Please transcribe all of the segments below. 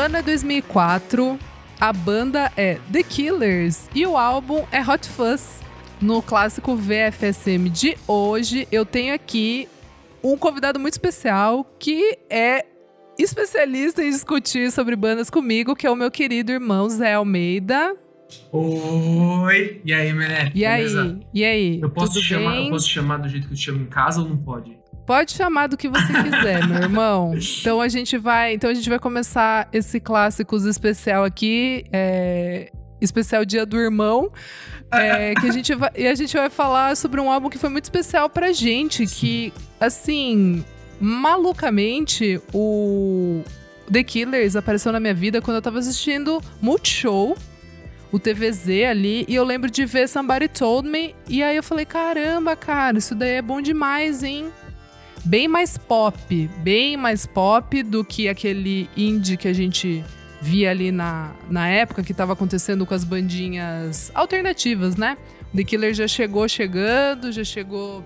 ano é 2004, a banda é The Killers e o álbum é Hot Fuzz. No clássico VFSM de hoje, eu tenho aqui um convidado muito especial que é especialista em discutir sobre bandas comigo, que é o meu querido irmão Zé Almeida. Oi! E aí, Mené? E Beleza? aí? E aí? Eu posso, chamar, eu posso chamar do jeito que eu te chamo em casa ou não pode? Pode chamar do que você quiser, meu irmão. Então a gente vai, então a gente vai começar esse clássicos especial aqui, é, especial Dia do Irmão, é, que a gente vai, e a gente vai falar sobre um álbum que foi muito especial pra gente, Sim. que assim, malucamente o The Killers apareceu na minha vida quando eu tava assistindo Multishow o TVZ ali e eu lembro de ver Somebody Told Me e aí eu falei, caramba, cara, isso daí é bom demais, hein? Bem mais pop, bem mais pop do que aquele indie que a gente via ali na, na época que estava acontecendo com as bandinhas alternativas, né? The Killer já chegou chegando, já chegou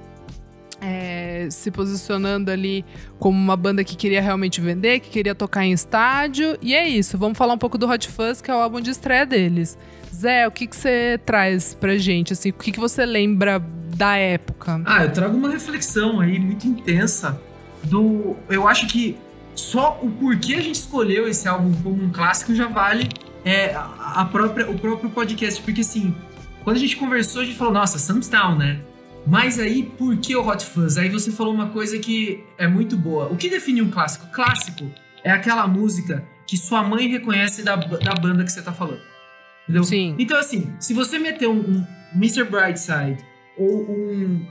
é, se posicionando ali como uma banda que queria realmente vender, que queria tocar em estádio. E é isso, vamos falar um pouco do Hot Fuzz, que é o álbum de estreia deles. Zé, o que, que você traz pra gente? Assim, o que, que você lembra da época? Ah, eu trago uma reflexão aí muito intensa do. Eu acho que só o porquê a gente escolheu esse álbum como um clássico já vale é, a própria, o próprio podcast. Porque assim, quando a gente conversou, a gente falou, nossa, Samstown, né? Mas aí, por que o Hot Fuzz? Aí você falou uma coisa que é muito boa. O que define um clássico? Clássico é aquela música que sua mãe reconhece da, da banda que você tá falando. Entendeu? Sim. Então, assim, se você meter um, um Mr. Brightside ou um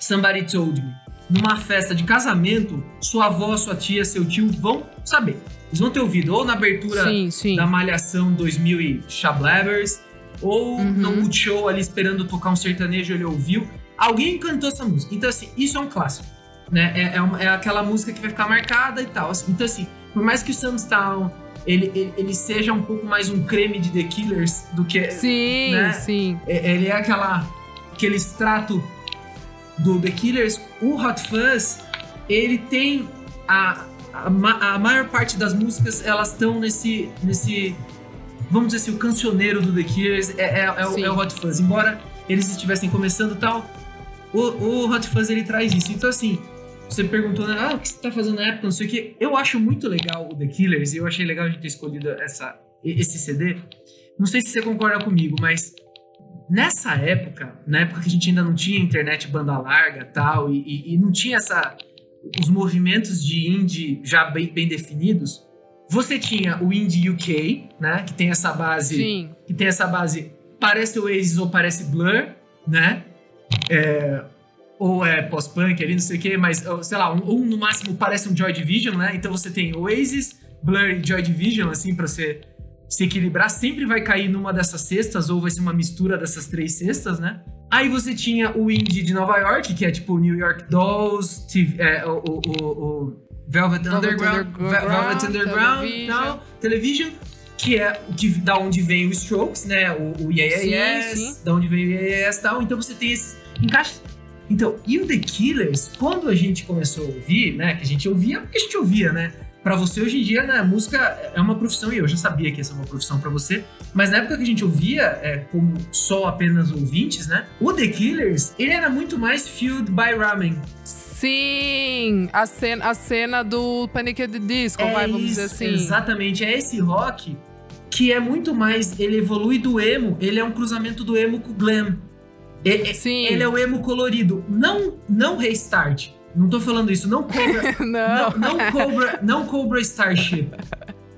Somebody Told Me numa festa de casamento, sua avó, sua tia, seu tio vão saber. Eles vão ter ouvido ou na abertura sim, sim. da Malhação 2000 e Chablavers, ou uhum. no Multishow ali esperando tocar um sertanejo, ele ouviu. Alguém cantou essa música. Então, assim, isso é um clássico. Né? É, é, uma, é aquela música que vai ficar marcada e tal. Assim. Então, assim, por mais que o Samstown ele, ele, ele, seja um pouco mais um creme de The Killers do que. Sim, né? sim. É, ele é aquela, aquele extrato do The Killers. O Hot Fuzz, ele tem a, a, a maior parte das músicas, elas estão nesse, nesse. Vamos dizer assim, o cancioneiro do The Killers é, é, é, o, é o Hot Fuzz. Embora eles estivessem começando tal, o, o Hot Fuzz ele traz isso. Então, assim, você perguntou, né, ah, o que você tá fazendo na época, não sei o quê. Eu acho muito legal o The Killers, e eu achei legal a gente ter escolhido essa, esse CD. Não sei se você concorda comigo, mas nessa época, na época que a gente ainda não tinha internet banda larga tal, e, e, e não tinha essa, os movimentos de indie já bem, bem definidos, você tinha o indie UK, né, que tem essa base, Sim. que tem essa base, parece Oasis ou parece Blur, né? É, ou é pós-punk ali, não sei o quê, mas, sei lá, um, um, no máximo parece um Joy Division, né? Então você tem Oasis, Blur e Joy Division, assim, pra você se equilibrar. Sempre vai cair numa dessas cestas, ou vai ser uma mistura dessas três cestas, né? Aí você tinha o indie de Nova York, que é tipo New York Dolls, TV, é, o, o, o, Velvet, Velvet Underground, Underground, Velvet Underground, television. Tal, television que é que da onde vem o Strokes, né? O, o Yeah Yeah Yes, sim, sim. da onde vem o Yeah Yeah Yes tal. Então você tem esses encaixes então, e o The Killers, quando a gente começou a ouvir, né? Que a gente ouvia porque a gente ouvia, né? Pra você hoje em dia, né, música é uma profissão e eu já sabia que essa é uma profissão para você, mas na época que a gente ouvia, é, como só apenas ouvintes, né? O The Killers, ele era muito mais fueled by ramen. Sim, a cena, a cena do Panic! at the Disco, é vai, vamos isso, dizer assim. Exatamente, é esse rock que é muito mais, ele evolui do emo, ele é um cruzamento do emo com o glam. Ele, Sim. ele é o emo colorido. Não, não restart. Não tô falando isso. Não Cobra. não. não. Não, Cobra, não Cobra Starship.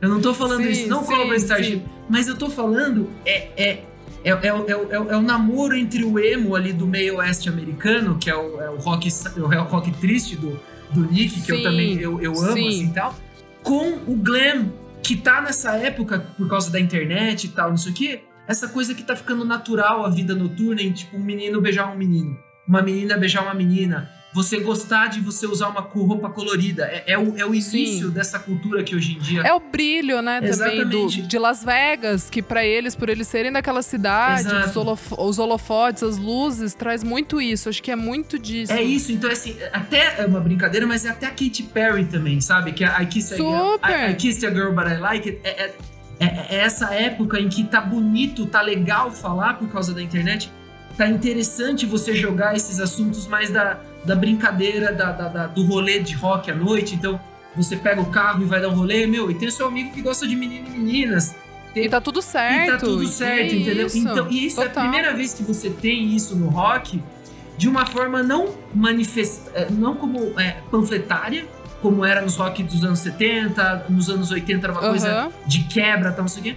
Eu não tô falando sim, isso. Não sim, Cobra Starship. Sim. Mas eu tô falando. É, é, é, é, é, é, o namoro entre o emo ali do meio oeste americano, que é o, é o, rock, é o rock triste do, do Nick, que eu também eu, eu amo assim e tal, com o glam, que tá nessa época, por causa da internet e tal, não sei o quê, essa coisa que tá ficando natural a vida noturna em tipo um menino beijar um menino, uma menina beijar uma menina. Você gostar de você usar uma roupa colorida. É, é o, é o início Sim. dessa cultura que hoje em dia. É o brilho, né, também do, de Las Vegas, que para eles, por eles serem daquela cidade, os, holof os, holofotes, as luzes, traz muito isso. Acho que é muito disso. É isso, então assim, até é uma brincadeira, mas é até a Katy Perry também, sabe? Que é I Kissed Super. a Girl, I, I Kissed a Girl But I Like It. É, é, é, é essa época em que tá bonito, tá legal falar por causa da internet. Tá interessante você jogar esses assuntos mais da da brincadeira, da, da, da, do rolê de rock à noite. Então, você pega o carro e vai dar um rolê, meu, e tem o seu amigo que gosta de menino e meninas. Tem, e tá tudo certo. E tá tudo certo, entendeu? Isso, então, e isso total. é a primeira vez que você tem isso no rock de uma forma não manifesta, é, não como é, panfletária, como era nos rock dos anos 70, nos anos 80 era uma uhum. coisa de quebra, tal, não sei o quê.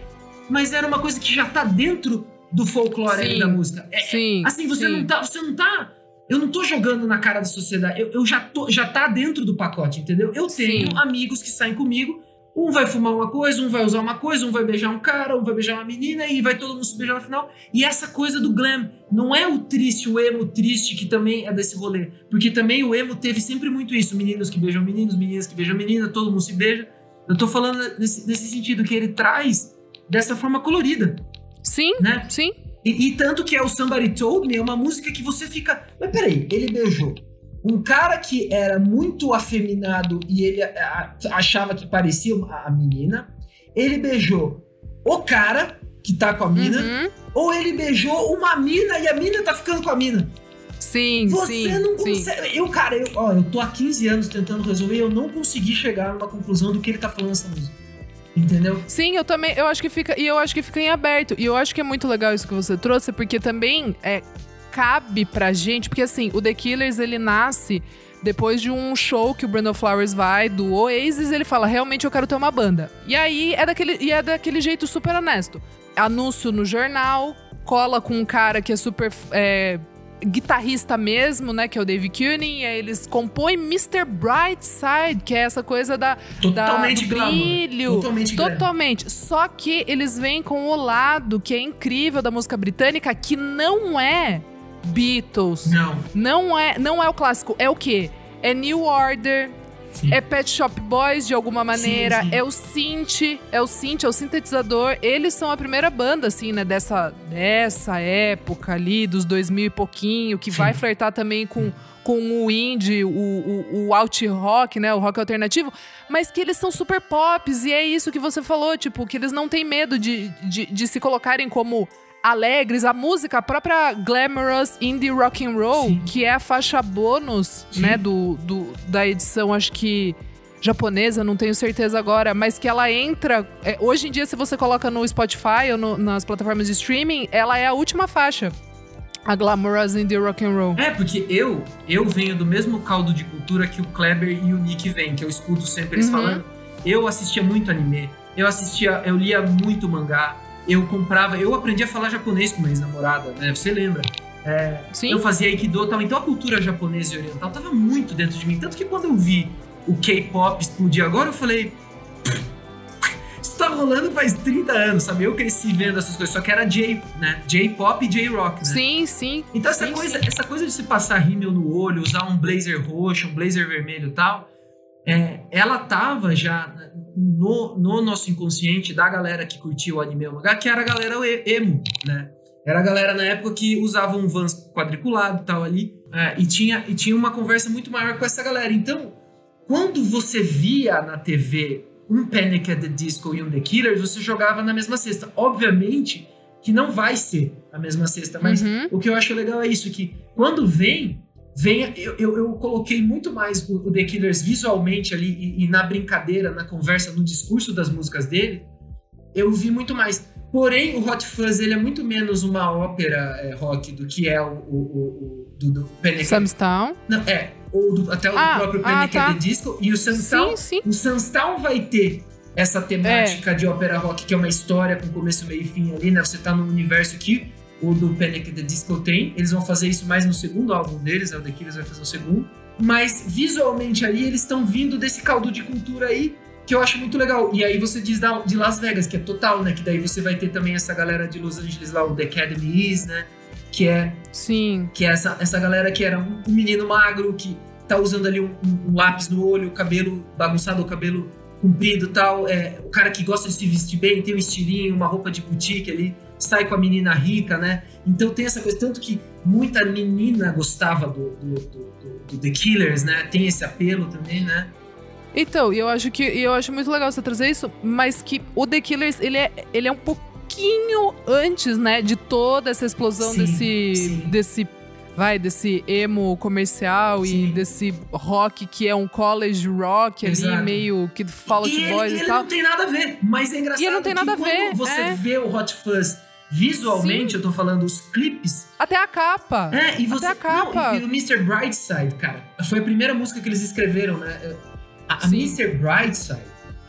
Mas era uma coisa que já tá dentro do folclore da música. É, sim, assim, você sim. não tá, você não tá eu não tô jogando na cara da sociedade. Eu, eu já, tô, já tá dentro do pacote, entendeu? Eu tenho Sim. amigos que saem comigo. Um vai fumar uma coisa, um vai usar uma coisa, um vai beijar um cara, um vai beijar uma menina e vai todo mundo se beijar no final. E essa coisa do glam não é o triste, o emo triste que também é desse rolê. Porque também o emo teve sempre muito isso: meninos que beijam meninos, meninas que beijam menina, todo mundo se beija. Eu tô falando nesse, nesse sentido que ele traz dessa forma colorida. Sim, né? sim. E, e, tanto que é o Somebody Told Me, é uma música que você fica. Mas peraí, ele beijou um cara que era muito afeminado e ele achava que parecia a menina. Ele beijou o cara que tá com a mina. Uhum. Ou ele beijou uma mina e a mina tá ficando com a mina. Sim, Você sim. não consegue. Sim. Eu, cara, eu, ó, eu tô há 15 anos tentando resolver e eu não consegui chegar numa conclusão do que ele tá falando nessa música. Entendeu? Sim, eu também, eu acho que fica, e eu acho que fica em aberto. E eu acho que é muito legal isso que você trouxe, porque também é, cabe pra gente, porque assim, o The Killers, ele nasce depois de um show que o Brandon Flowers vai do Oasis, ele fala: "Realmente eu quero ter uma banda". E aí é daquele e é daquele jeito super honesto. Anúncio no jornal, cola com um cara que é super é, guitarrista mesmo, né? Que é o Dave Cunin. E aí eles compõem Mr. Brightside, que é essa coisa da, Totalmente da, do brilho. Totalmente, Totalmente. Só que eles vêm com o lado que é incrível da música britânica, que não é Beatles. Não. Não é, não é o clássico. É o quê? É New Order, Sim. É Pet Shop Boys de alguma maneira, sim, sim. é o synth, é o synth, é o sintetizador. Eles são a primeira banda assim, né, dessa dessa época ali dos 2000 e pouquinho, que vai flertar também com com o indie, o, o, o alt rock, né, o rock alternativo, mas que eles são super pops e é isso que você falou, tipo, que eles não têm medo de, de, de se colocarem como alegres, a música, a própria Glamorous Indie Rock and Roll, Sim. que é a faixa bônus, Sim. né, do, do, da edição, acho que japonesa, não tenho certeza agora, mas que ela entra. É, hoje em dia, se você coloca no Spotify ou no, nas plataformas de streaming, ela é a última faixa. A Glamorous Indie Rock and Roll. É, porque eu eu venho do mesmo caldo de cultura que o Kleber e o Nick vêm, que eu escuto sempre eles uhum. falando. Eu assistia muito anime, eu assistia, eu lia muito mangá, eu comprava, eu aprendi a falar japonês com minha ex-namorada, né? Você lembra? É. Eu fazia Aikido tal, então a cultura japonesa e oriental tava muito dentro de mim. Tanto que quando eu vi o K-pop explodir agora, eu falei. Isso tá rolando faz 30 anos, sabe? Eu cresci vendo essas coisas, só que era J, né? J-pop e J-rock, né? Sim, sim. Então essa, sim, coisa, sim. essa coisa de se passar rímel no olho, usar um blazer roxo, um blazer vermelho e tal, é, ela tava já no, no, nosso inconsciente da galera que curtia o anime o mangá, que era a galera emo, né? Era a galera na época que usava um Vans quadriculado e tal ali, é, e, tinha, e tinha uma conversa muito maior com essa galera. Então, quando você via na TV um Panic at the Disco e um The Killers, você jogava na mesma cesta. Obviamente que não vai ser a mesma cesta, mas uhum. o que eu acho legal é isso, que quando vem venha. Eu, eu, eu, coloquei muito mais o, o The Killers visualmente ali e, e, na brincadeira, na conversa, no discurso das músicas dele. Eu vi muito mais. Porém, o Hot Fuzz ele é muito menos uma ópera é, rock do que é o, o, o do, do Panic. Samstown? Não, é. Ou do, até o ah, próprio Panic ah, tá. Disco. E o Samstown, sim, sim. o Samstown vai ter essa temática é. de ópera rock, que é uma história com começo, meio e fim ali, né? Você tá num universo que o do Panic! the Disco tem. Eles vão fazer isso mais no segundo álbum deles, né? o The Killers vai fazer o segundo. Mas visualmente aí eles estão vindo desse caldo de cultura aí que eu acho muito legal. E aí você diz da, de Las Vegas, que é total, né? Que daí você vai ter também essa galera de Los Angeles lá, o The Academy Is, né? Que é. Sim. Que é essa, essa galera que era um, um menino magro, que tá usando ali um, um lápis no olho, o cabelo bagunçado, o cabelo comprido tal. É, o cara que gosta de se vestir bem, tem um estilinho, uma roupa de boutique ali, sai com a menina rica, né? Então tem essa coisa, tanto que muita menina gostava do, do, do, do The Killers, né? Tem esse apelo também, né? Então, eu acho que eu acho muito legal você trazer isso, mas que o The Killers, ele é, ele é um pouquinho antes, né, de toda essa explosão sim, desse sim. desse vai desse emo comercial sim. e desse rock que é um college rock Exato. ali meio que fala de voz e, e ele tal. não tem nada a ver, mas é engraçado e ele não tem nada a ver. você é. vê o Hot Fuzz visualmente, Sim. eu tô falando os clipes. Até a capa. É, e você. Até a capa. Não, e o Mr. Brightside, cara, foi a primeira música que eles escreveram, né? A, a Mr. Brightside,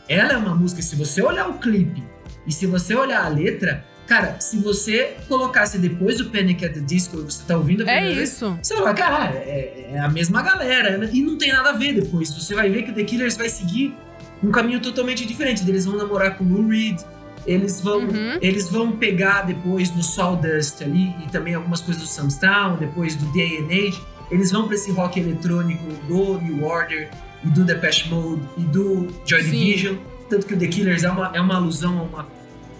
ela é uma música, se você olhar o clipe e se você olhar a letra, cara, se você colocasse depois o Panic at the Disco e você tá ouvindo a É isso. Vez, você vai falar, cara, é, é, a mesma galera. Né? E não tem nada a ver depois. Você vai ver que o The Killers vai seguir um caminho totalmente diferente. Eles vão namorar com o Lou Reed, eles vão, uhum. eles vão pegar depois no Sawdust ali e também algumas coisas do Samstown, depois do Day and Age. Eles vão para esse rock eletrônico do New Order e do Depeche Mode e do Joy Sim. Division. Tanto que o The Killers é uma, é uma alusão a uma.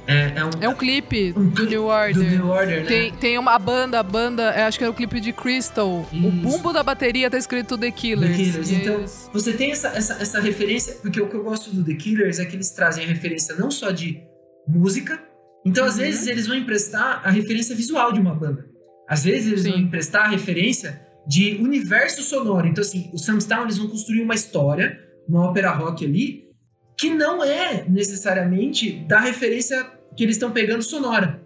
É, é, um, é um clipe um do New Order. Do New Order, né? Tem, tem uma banda, a banda, acho que é o clipe de Crystal. Isso. O bumbo da bateria tá escrito The Killers. The Killers. Então, você tem essa, essa, essa referência, porque o que eu gosto do The Killers é que eles trazem a referência não só de música. Então, uhum. às vezes, eles vão emprestar a referência visual de uma banda. Às vezes, eles Sim. vão emprestar a referência de universo sonoro. Então, assim, o Samstown, eles vão construir uma história, uma ópera rock ali, que não é necessariamente da referência que eles estão pegando sonora.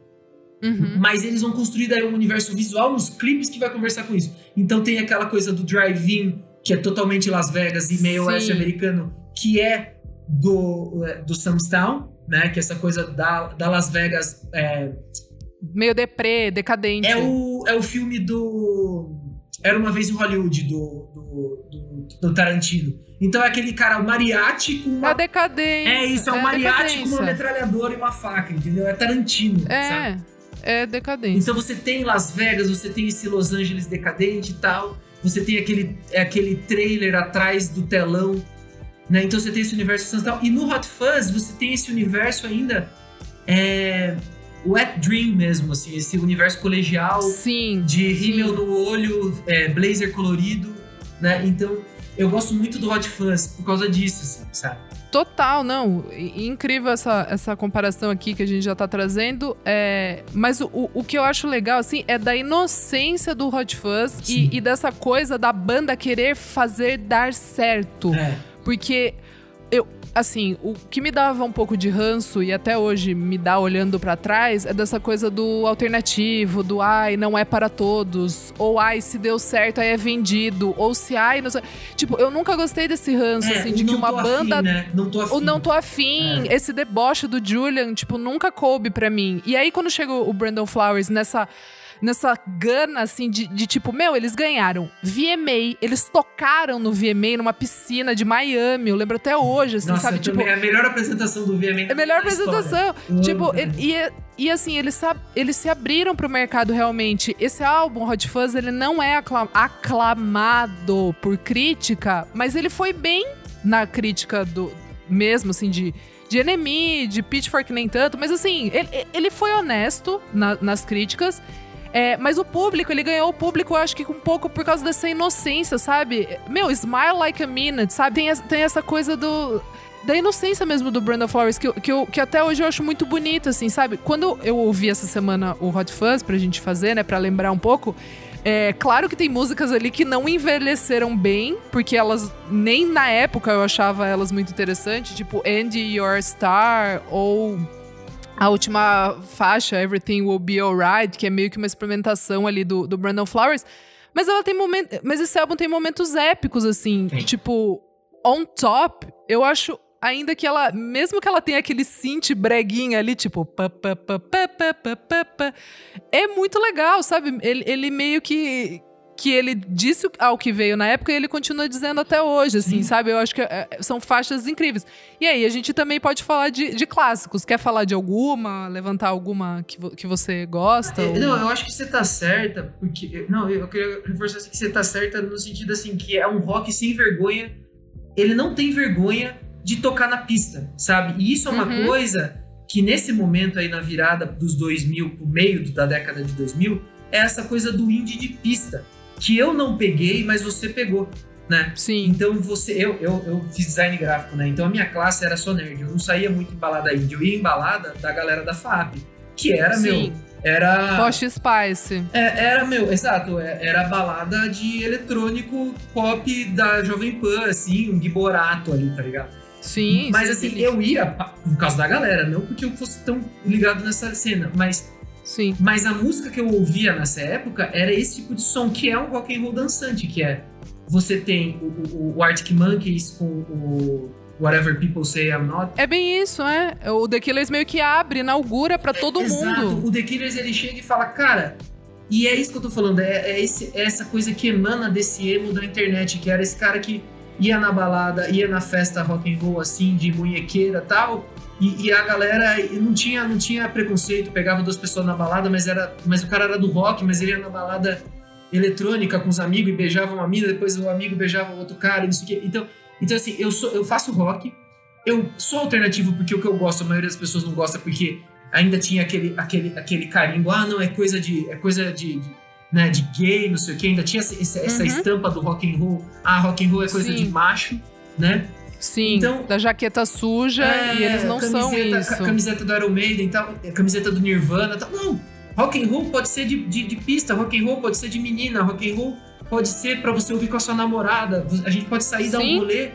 Uhum. Mas eles vão construir daí um universo visual nos clipes que vai conversar com isso. Então tem aquela coisa do drive-in, que é totalmente Las Vegas e meio oeste americano, que é do, é, do Samstown, né? Que é essa coisa da, da Las Vegas. É, meio deprê, decadente. É o, é o filme do. Era uma vez em Hollywood, do, do, do, do Tarantino. Então é aquele cara, o mariachi com uma. É decadência. É isso, é um é mariachi decadência. com uma metralhadora e uma faca, entendeu? É Tarantino. É. Sabe? É decadência. Então você tem Las Vegas, você tem esse Los Angeles decadente e tal. Você tem aquele, aquele trailer atrás do telão né? Então você tem esse universo sensorial. E no Hot Fuzz você tem esse universo ainda é, wet dream mesmo, assim, esse universo colegial sim, de rímel no olho, é, blazer colorido, né? Então eu gosto muito do Hot Fuzz por causa disso, assim, sabe? Total, não. Incrível essa, essa comparação aqui que a gente já tá trazendo. É, mas o, o que eu acho legal, assim, é da inocência do Hot Fuzz e, e, dessa coisa da banda querer fazer dar certo. É. Porque eu, assim, o que me dava um pouco de ranço e até hoje me dá olhando para trás é dessa coisa do alternativo, do ai, não é para todos, ou ai, se deu certo, aí é vendido, ou se ai, não sei. Tipo, eu nunca gostei desse ranço, é, assim, de que uma banda. Afim, né? Não tô afim. Ou não tô afim. É. Esse deboche do Julian, tipo, nunca coube para mim. E aí, quando chega o Brandon Flowers nessa nessa gana, assim, de, de, tipo, meu, eles ganharam VMA, eles tocaram no VMA numa piscina de Miami, eu lembro até hoje, assim, Nossa, sabe? Tipo, é a melhor apresentação do VMA. É a melhor apresentação. Tipo, e, e, e, assim, eles, eles se abriram pro mercado realmente. Esse álbum, Hot Fuzz, ele não é aclamado por crítica, mas ele foi bem na crítica do mesmo, assim, de de Enemy, de Pitchfork nem tanto, mas assim, ele, ele foi honesto na, nas críticas é, mas o público, ele ganhou o público, eu acho que um pouco por causa dessa inocência, sabe? Meu, smile like a minute, sabe? Tem, tem essa coisa do da inocência mesmo do Brandon Flowers, que, que, eu, que até hoje eu acho muito bonito, assim, sabe? Quando eu ouvi essa semana o Hot Fuzz pra gente fazer, né, pra lembrar um pouco, é claro que tem músicas ali que não envelheceram bem, porque elas, nem na época eu achava elas muito interessantes, tipo Andy Your Star ou a última faixa, Everything Will Be Alright, que é meio que uma experimentação ali do, do Brandon Flowers. Mas ela tem momentos. Mas esse álbum tem momentos épicos, assim. Sim. Tipo, on top, eu acho ainda que ela, mesmo que ela tenha aquele synth breguinha ali, tipo, é muito legal, sabe? Ele, ele meio que, que ele disse ao que veio na época e ele continua dizendo até hoje, assim, Sim. sabe? Eu acho que é, são faixas incríveis. E aí, a gente também pode falar de, de clássicos. Quer falar de alguma? Levantar alguma que, que você gosta? É, não, eu acho que você tá certa, porque. Não, eu queria reforçar assim, que você tá certa no sentido assim, que é um rock sem vergonha. Ele não tem vergonha de tocar na pista, sabe? E isso é uma uhum. coisa que nesse momento aí na virada dos 2000, pro meio da década de 2000, é essa coisa do indie de pista que eu não peguei, mas você pegou. Né? Sim. Então você, eu, eu, eu fiz design gráfico, né? Então a minha classe era só nerd. Eu não saía muito embalada indie, eu ia embalada da galera da FAP, que era Sim. meu. Era. Post Spice. É, era meu, exato. É, era balada de eletrônico pop da Jovem Pan, assim, um giborato ali, tá ligado? Sim. Mas assim, eu ia por causa da galera, não porque eu fosse tão ligado nessa cena, mas Sim. Mas a música que eu ouvia nessa época era esse tipo de som, que é um rock and roll dançante, que é você tem o, o, o Arctic Monkeys com o Whatever People Say I'm Not. É bem isso, é. O The Killers meio que abre, inaugura para todo é, mundo. Exato. O The Killers ele chega e fala, cara, e é isso que eu tô falando, é, é, esse, é essa coisa que emana desse emo da internet, que era esse cara que ia na balada, ia na festa rock and roll assim, de munhequeira tal, e, e, a galera não tinha, não tinha preconceito, pegava duas pessoas na balada, mas, era, mas o cara era do rock, mas ele ia na balada eletrônica com os amigos e beijava uma mina, depois o amigo beijava outro cara, não sei o quê. Então, então assim, eu, sou, eu faço rock, eu sou alternativo porque o que eu gosto, a maioria das pessoas não gosta porque ainda tinha aquele, aquele, aquele carimbo, ah, não, é coisa de. É coisa de, de né, de gay, não sei o quê, ainda tinha essa, essa uhum. estampa do rock and roll, ah, rock and roll é coisa Sim. de macho, né? Sim, então, da jaqueta suja é, e eles não camiseta, são isso. Camiseta do Iron Maiden e tal, camiseta do Nirvana tal. Não, rock and roll pode ser de, de, de, pista, rock and roll pode ser de menina, rock and roll pode ser para você ouvir com a sua namorada. A gente pode sair, Sim. dar um rolê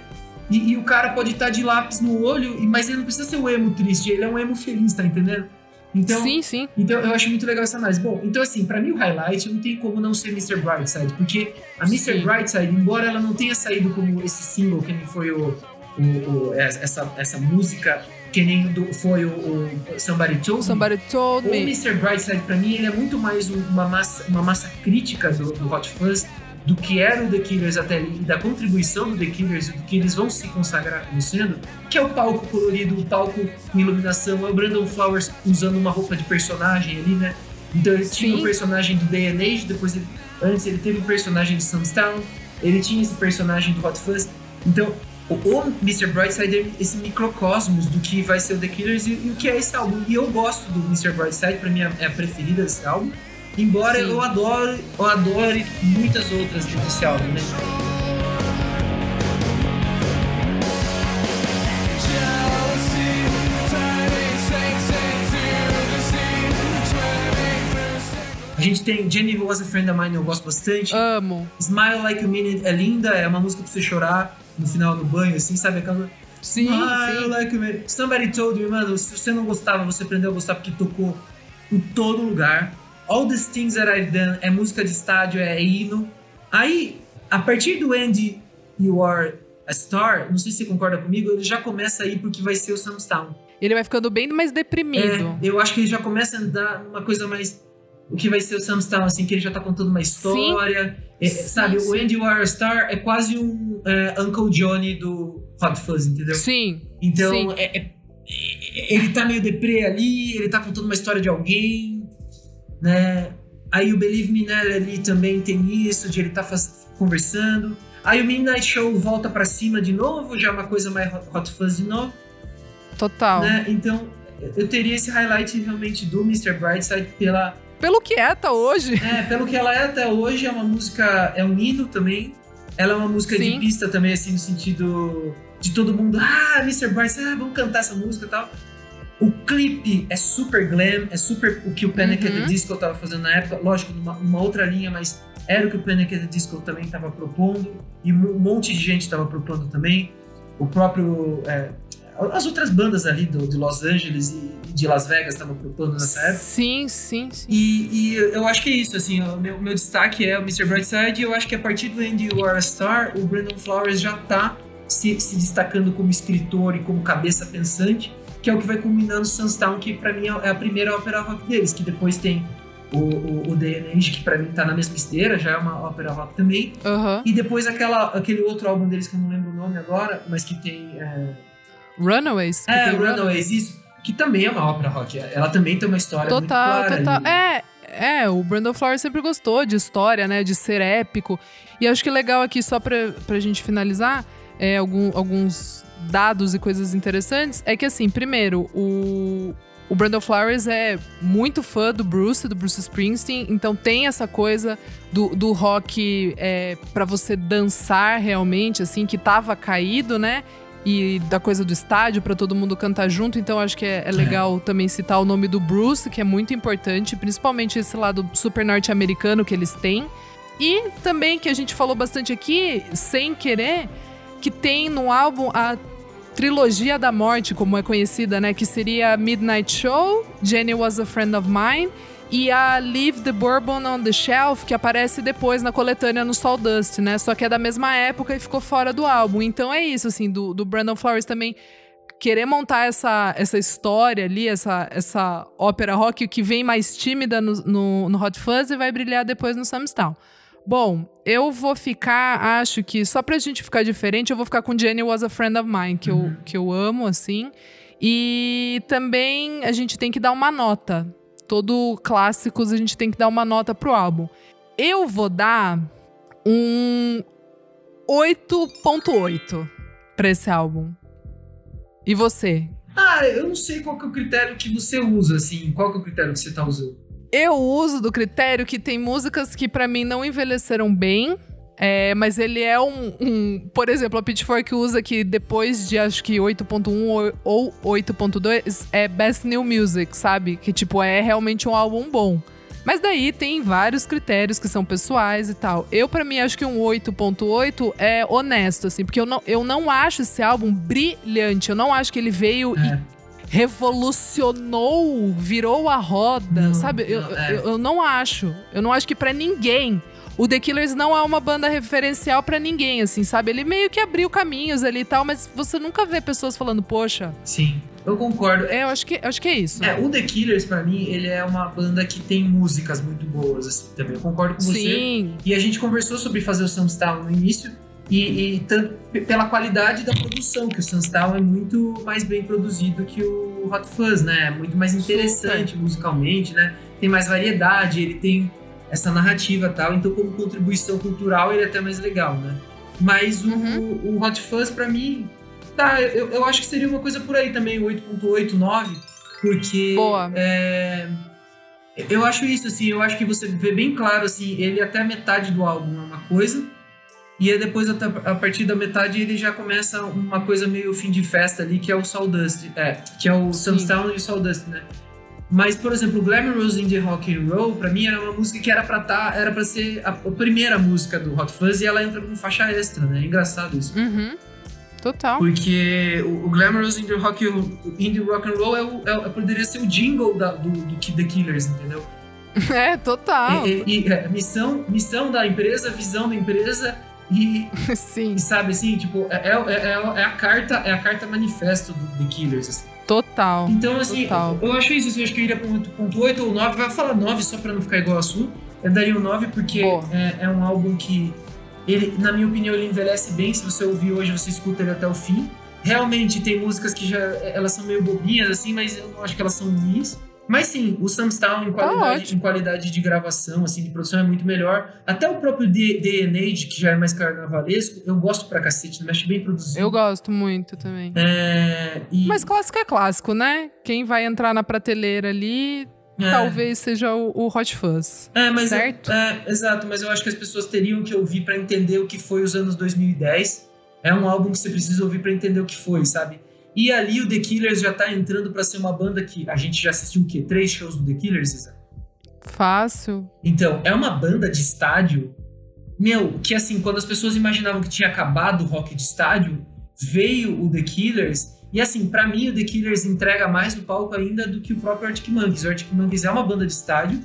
e, e, o cara pode estar tá de lápis no olho, mas ele não precisa ser o emo triste, ele é um emo feliz, tá entendendo? Então, sim, sim. Então eu acho muito legal essa análise. Bom, então assim, para mim o highlight não tem como não ser Mr. Brightside, porque a Mr. Sim. Brightside, embora ela não tenha saído como esse single que nem foi o o, o, essa, essa música que nem do, foi o, o Somebody Told Me. Somebody Told Me. O Mr. Brightside, pra mim, ele é muito mais uma massa, uma massa crítica do, do Hot Fuzz do que era o The Killers até ali, da contribuição do The Killers e do que eles vão se consagrar como sendo, que é o palco colorido, o palco com iluminação, é o Brandon Flowers usando uma roupa de personagem ali, né? Então ele Sim. tinha o personagem do Day and Age, depois ele, antes ele teve o personagem de Sunstown, ele tinha esse personagem do Hot Fuzz. Então o, o Mr. Brightside é esse microcosmos do que vai ser o The Killers e, e, o que é esse álbum. E eu gosto do Mr. Brightside, pra mim é, é a preferida desse álbum. Embora Sim. eu adore, eu adore muitas outras desse álbum, né? A gente tem Jenny Was a Friend of Mine, eu gosto bastante. Amo. Smile Like a Minute é linda, é uma música pra você chorar no final do banho, assim, sabe? Aquela. Sim, ah, sim. Like me. Somebody told you, mano, se você não gostava, você aprendeu a gostar porque tocou em todo lugar. All These Things That I've Done é música de estádio, é hino. Aí, a partir do End You Are a Star, não sei se você concorda comigo, ele já começa a ir pro que vai ser o Samstown. Ele vai ficando bem mais deprimido. É, eu acho que ele já começa a andar uma coisa mais o que vai ser o Samstown, assim, que ele já tá contando uma história. É, sabe, sim. o Andy Warstar é quase um é, Uncle Johnny do Hot Fuzz, entendeu? Sim. Então, sim. É, é, ele tá meio deprê ali, ele tá contando uma história de alguém, né? Aí o Believe Me Now ali também tem isso, de ele tá faz, conversando. Aí o Midnight Show volta para cima de novo, já é uma coisa mais Hot Fuzz de novo. Total. Né? Então, eu teria esse highlight realmente do Mr. Brightside pela pelo que é até hoje. É, pelo que ela é até hoje, é uma música, é um hino também. Ela é uma música Sim. de pista também, assim, no sentido de todo mundo, ah, Mr. Bryce, ah, vamos cantar essa música e tal. O clipe é super glam, é super o que o Panic! Uhum. at the Disco tava fazendo na época, lógico, numa, numa outra linha, mas era o que o Panic! at the Disco também tava propondo, e um monte de gente tava propondo também. O próprio é, as outras bandas ali do, de Los Angeles e de Las Vegas estavam propondo nessa época. Sim, sim, sim. E, e, eu acho que é isso, assim, o meu, meu destaque é o Mr. Brightside e eu acho que a partir do Andy You Are a Star, o Brandon Flowers já tá se, se destacando como escritor e como cabeça pensante, que é o que vai culminando Sunstown, que para mim é a primeira ópera rock deles, que depois tem o, o, o and Age, que pra mim tá na mesma esteira, já é uma ópera rock também. Aham. E depois aquela, aquele outro álbum deles que eu não lembro o nome agora, mas que tem. É, Runaways. é Runaways, isso. Que também é uma ópera rock. Ela também tem uma história muito Total, clara. total. ali. É, é, o Brandon Flowers sempre gostou de história, né? De ser épico. E acho que legal aqui, só pra, pra gente finalizar, é, algum- alguns dados e coisas interessantes, é que assim, primeiro, o. O Brandon Flowers é muito fã do Bruce, do Bruce Springsteen, então tem essa coisa do, do rock é, para você dançar realmente, assim, que tava caído, né? E da coisa do estádio pra todo mundo cantar junto, então acho que é, é legal também citar o nome do Bruce, que é muito importante, principalmente esse lado super norte-americano que eles têm. E também que a gente falou bastante aqui, sem querer, que tem no álbum a trilogia da morte, como é conhecida, né? Que seria Midnight Show, Jenny Was a Friend of Mine e a Leave the Bourbon on the Shelf, que aparece depois na coletânea no Sawdust, né? Só que é da mesma época e ficou fora do álbum. Então é isso, assim, do, do Brandon Flowers também querer montar essa, essa história ali, essa, essa ópera rock que vem mais tímida no, no, no Hot Fuzz e vai brilhar depois no Samstown. Bom, eu vou ficar, acho que só pra gente ficar diferente, eu vou ficar com Jenny Was a Friend of Mine, que, eu, que eu amo, assim. E também a gente tem que dar uma nota. Todo clássicos a gente tem que dar uma nota pro álbum. Eu vou dar um 8.8 pra esse álbum. E você? Ah, eu não sei qual que é o critério que você usa, assim. Qual que é o critério que você tá usando? Eu uso do critério que tem músicas que pra mim não envelheceram bem. É, mas ele é um, um- Por exemplo, a Pitchfork usa que depois de acho que 8.1 ou- ou 8.2 é Best New Music, sabe? Que tipo, é realmente um álbum bom. Mas daí tem vários critérios que são pessoais e tal. Eu, pra mim, acho que um 8.8 é honesto, assim, porque eu não, eu não acho esse álbum brilhante. Eu não acho que ele veio e É. revolucionou, virou a roda, Não, sabe? Eu, não, é. eu, eu não acho. Eu não acho que pra ninguém. O The Killers não é uma banda referencial pra ninguém, assim, sabe? Ele meio que abriu caminhos ali e tal, mas você nunca vê pessoas falando, poxa, Sim, eu concordo. é, eu acho que, acho que é isso. É, o The Killers, pra mim, ele é uma banda que tem músicas muito boas, assim, também. Eu concordo com você. Sim, E a gente conversou sobre fazer o Sunstown no início, e, e pela qualidade da produção, que o Sunstown é muito mais bem produzido que o Hot Fuzz, né? É muito mais interessante musicalmente, né? Tem mais variedade, ele tem essa narrativa e tal, então como contribuição cultural ele é até mais legal, né? Mas o, Uhum. o Hot Fuzz, pra mim, tá, eu, eu acho que seria uma coisa por aí também, 8.8, 9, porque... Boa. é, eu acho isso, assim, eu acho que você vê bem claro, assim, ele até a metade do álbum é uma coisa, e aí depois, a partir da metade, ele já começa uma coisa meio fim de festa ali, que é o Sawdust, é, que é o. Sunstown e o Sawdust, né? Mas, por exemplo, Glamorous in the Rock and Roll, pra mim, era uma música que era pra, tá, era pra ser a, primeira música do Hot Fuzz e ela entra com faixa extra, né? É engraçado isso. uhum. Total. Porque o, o Glamorous in the Rock, in the rock and Roll é o- é o- poderia ser o jingle da- do, do The Killers, entendeu? É, total. E, e- e, é, missão, missão da empresa, visão da empresa e, Sim, e sabe assim, tipo, é, é, é- é a carta, é a carta manifesto do The Killers. assim. Total. Então, assim, Total. eu acho isso, assim, eu acho que eu iria pra um 8.8 ou 9, vai falar 9 só pra não ficar igual a sua. Eu daria um 9 porque é, é um álbum que, ele, na minha opinião, ele envelhece bem. Se você ouvir hoje, você escuta ele até o fim. Realmente tem músicas que já elas são meio bobinhas, assim, mas eu não acho que elas são ruins. Mas sim, o Samstown em qualidade, Tá ótimo. em qualidade de gravação, assim, de produção é muito melhor. Até o próprio Age, que já é mais carnavalesco, eu gosto pra cacete, me acho bem produzido. Eu gosto muito também. É, e, Mas clássico é clássico, né? Quem vai entrar na prateleira ali, é. talvez seja o, o Hot Fuzz. É, mas eu- Certo? é, exato, mas eu acho que as pessoas teriam que ouvir pra entender o que foi os anos 2010. É um álbum que você precisa ouvir pra entender o que foi, sabe? E ali o The Killers já tá entrando pra ser uma banda que a gente já assistiu o quê? Três shows do The Killers, Isa? Fácil. Então, é uma banda de estádio, meu, que assim, quando as pessoas imaginavam que tinha acabado o rock de estádio, veio o The Killers, e assim, pra mim o The Killers entrega mais no palco ainda do que o próprio Arctic Monkeys. O Arctic Monkeys é uma banda de estádio,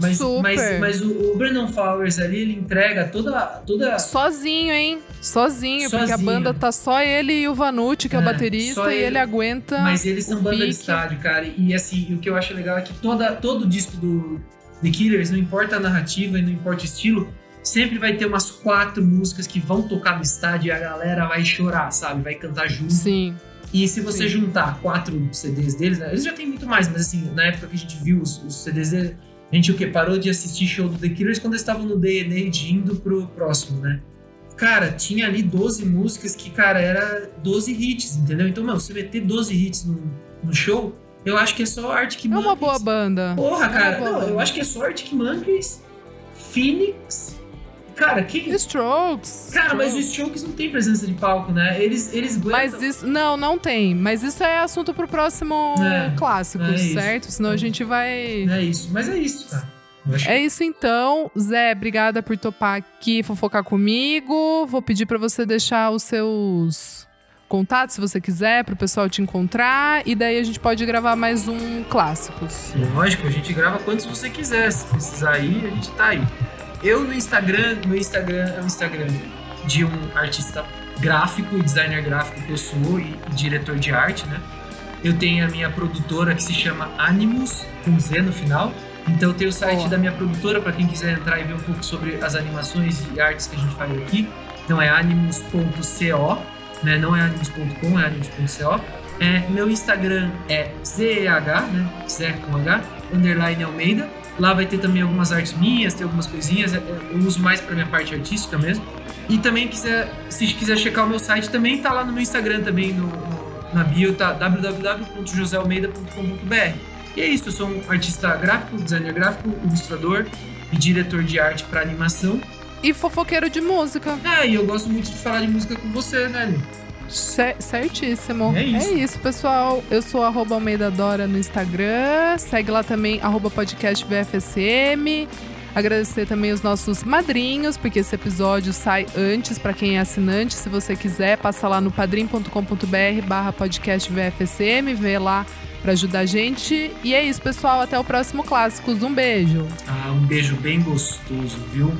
mas, Super. mas, mas o, o Brandon Flowers ali, ele entrega toda... toda Sozinho, hein? Sozinho, porque a Sozinho. banda tá só ele e o Vanucci, que é, o É, baterista, só e ele. ele aguenta. mas eles são o banda de pique. estádio, cara. E assim, o que eu acho legal é que toda, todo disco do, The Killers, não importa a narrativa e não importa o estilo, sempre vai ter umas quatro músicas que vão tocar no estádio e a galera vai chorar, sabe? Vai cantar junto. Sim. E se você Sim. juntar quatro CDs deles, né? eles já tem muito mais, mas assim, na época que a gente viu os, os CDs deles, a gente o quê? Parou de assistir show do The Killers quando eles estavam no DNA de indo pro próximo, né? Cara, tinha ali 12 músicas que, cara, era 12 hits, entendeu? Então, meu, você meter 12 hits no, no show, eu acho que é só Arctic É Monkeys. uma boa banda. Porra, É cara, boa não, eu acho que é só Arctic Monkeys, Phoenix. Cara, quem. Strokes. Cara, mas os Strokes. Não tem presença de palco, né? Eles, eles Mas aguentam. isso. Não, não tem. Mas isso é assunto pro próximo É, clássico, é isso. certo? Senão a gente vai. É isso, mas é isso, cara. É isso então. Zé, obrigada por topar aqui, fofocar comigo. Vou pedir pra você deixar os seus contatos, se você quiser, pro pessoal te encontrar. E daí a gente pode gravar mais um Clássicos. Lógico, a gente grava quantos você quiser. Se precisar ir, a gente tá aí. Eu no Instagram, meu Instagram é um Instagram de um artista gráfico e designer gráfico que eu sou e, e diretor de arte, né? Eu tenho a minha produtora que se chama Animus, com Z no final. Então tem o site Boa. da minha produtora para quem quiser entrar e ver um pouco sobre as animações e artes que a gente faz aqui. Então é animus.co, né? Não é animus.com, é animus.co. É, meu Instagram é ZEH, né? Zé com H, underline Almeida. Lá vai ter também algumas artes minhas, tem algumas coisinhas. é, Eu uso mais para minha parte artística mesmo. E também quiser, se quiser checar o meu site, também tá lá no meu Instagram também, no, no- na bio, tá www.josealmeida.com.br. E é isso, eu sou um artista gráfico, designer gráfico, ilustrador e diretor de arte para animação. E fofoqueiro de música. Ah, e eu gosto muito de falar de música com você, né, Li? Cer- certíssimo. É isso. pessoal. Eu sou arroba Almeida Dora no Instagram. Segue lá também, arroba podcast VFSM. Agradecer também os nossos madrinhos, porque esse episódio sai antes para quem é assinante. Se você quiser, passa lá no padrim.com.br barra podcast VFSM, vê lá para ajudar a gente. E é isso, pessoal. Até o próximo Clássicos. Um beijo. Ah, um beijo bem gostoso, viu?